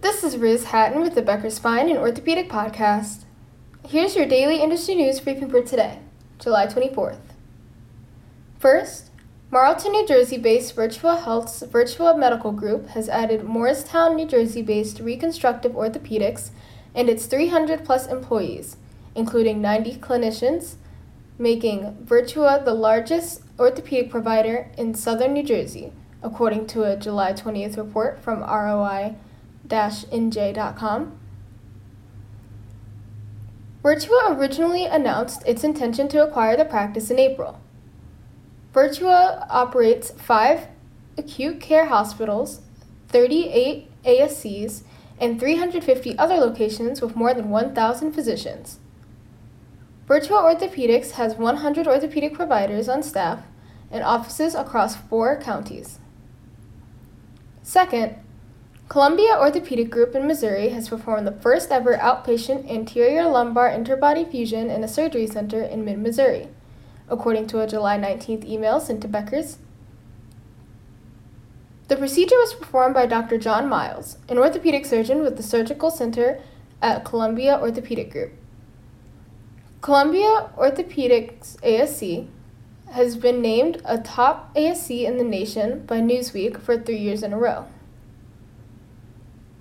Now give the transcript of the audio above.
This is Riz Hatton with the Becker Spine and Orthopedic Podcast. Here's your daily industry news briefing for today, July 24th. First, Marlton, New Jersey based Virtua Health's Virtua Medical Group has added Moorestown, New Jersey based Reconstructive Orthopedics and its 300 plus employees, including 90 clinicians, making Virtua the largest orthopedic provider in southern New Jersey, according to a July 20th report from ROI-NJ.com. Virtua originally announced its intention to acquire the practice in April. Virtua operates five acute care hospitals, 38 ASCs, and 350 other locations with more than 1,000 physicians. Virtua Orthopedics has 100 orthopedic providers on staff and offices across four counties. Second, Columbia Orthopedic Group in Missouri has performed the first ever outpatient anterior lumbar interbody fusion in a surgery center in mid Missouri, according to a July 19th email sent to Becker's. The procedure was performed by Dr. John Miles, an orthopedic surgeon with the Surgical Center at Columbia Orthopedic Group. Columbia Orthopedics ASC has been named a top ASC in the nation by Newsweek for three years in a row.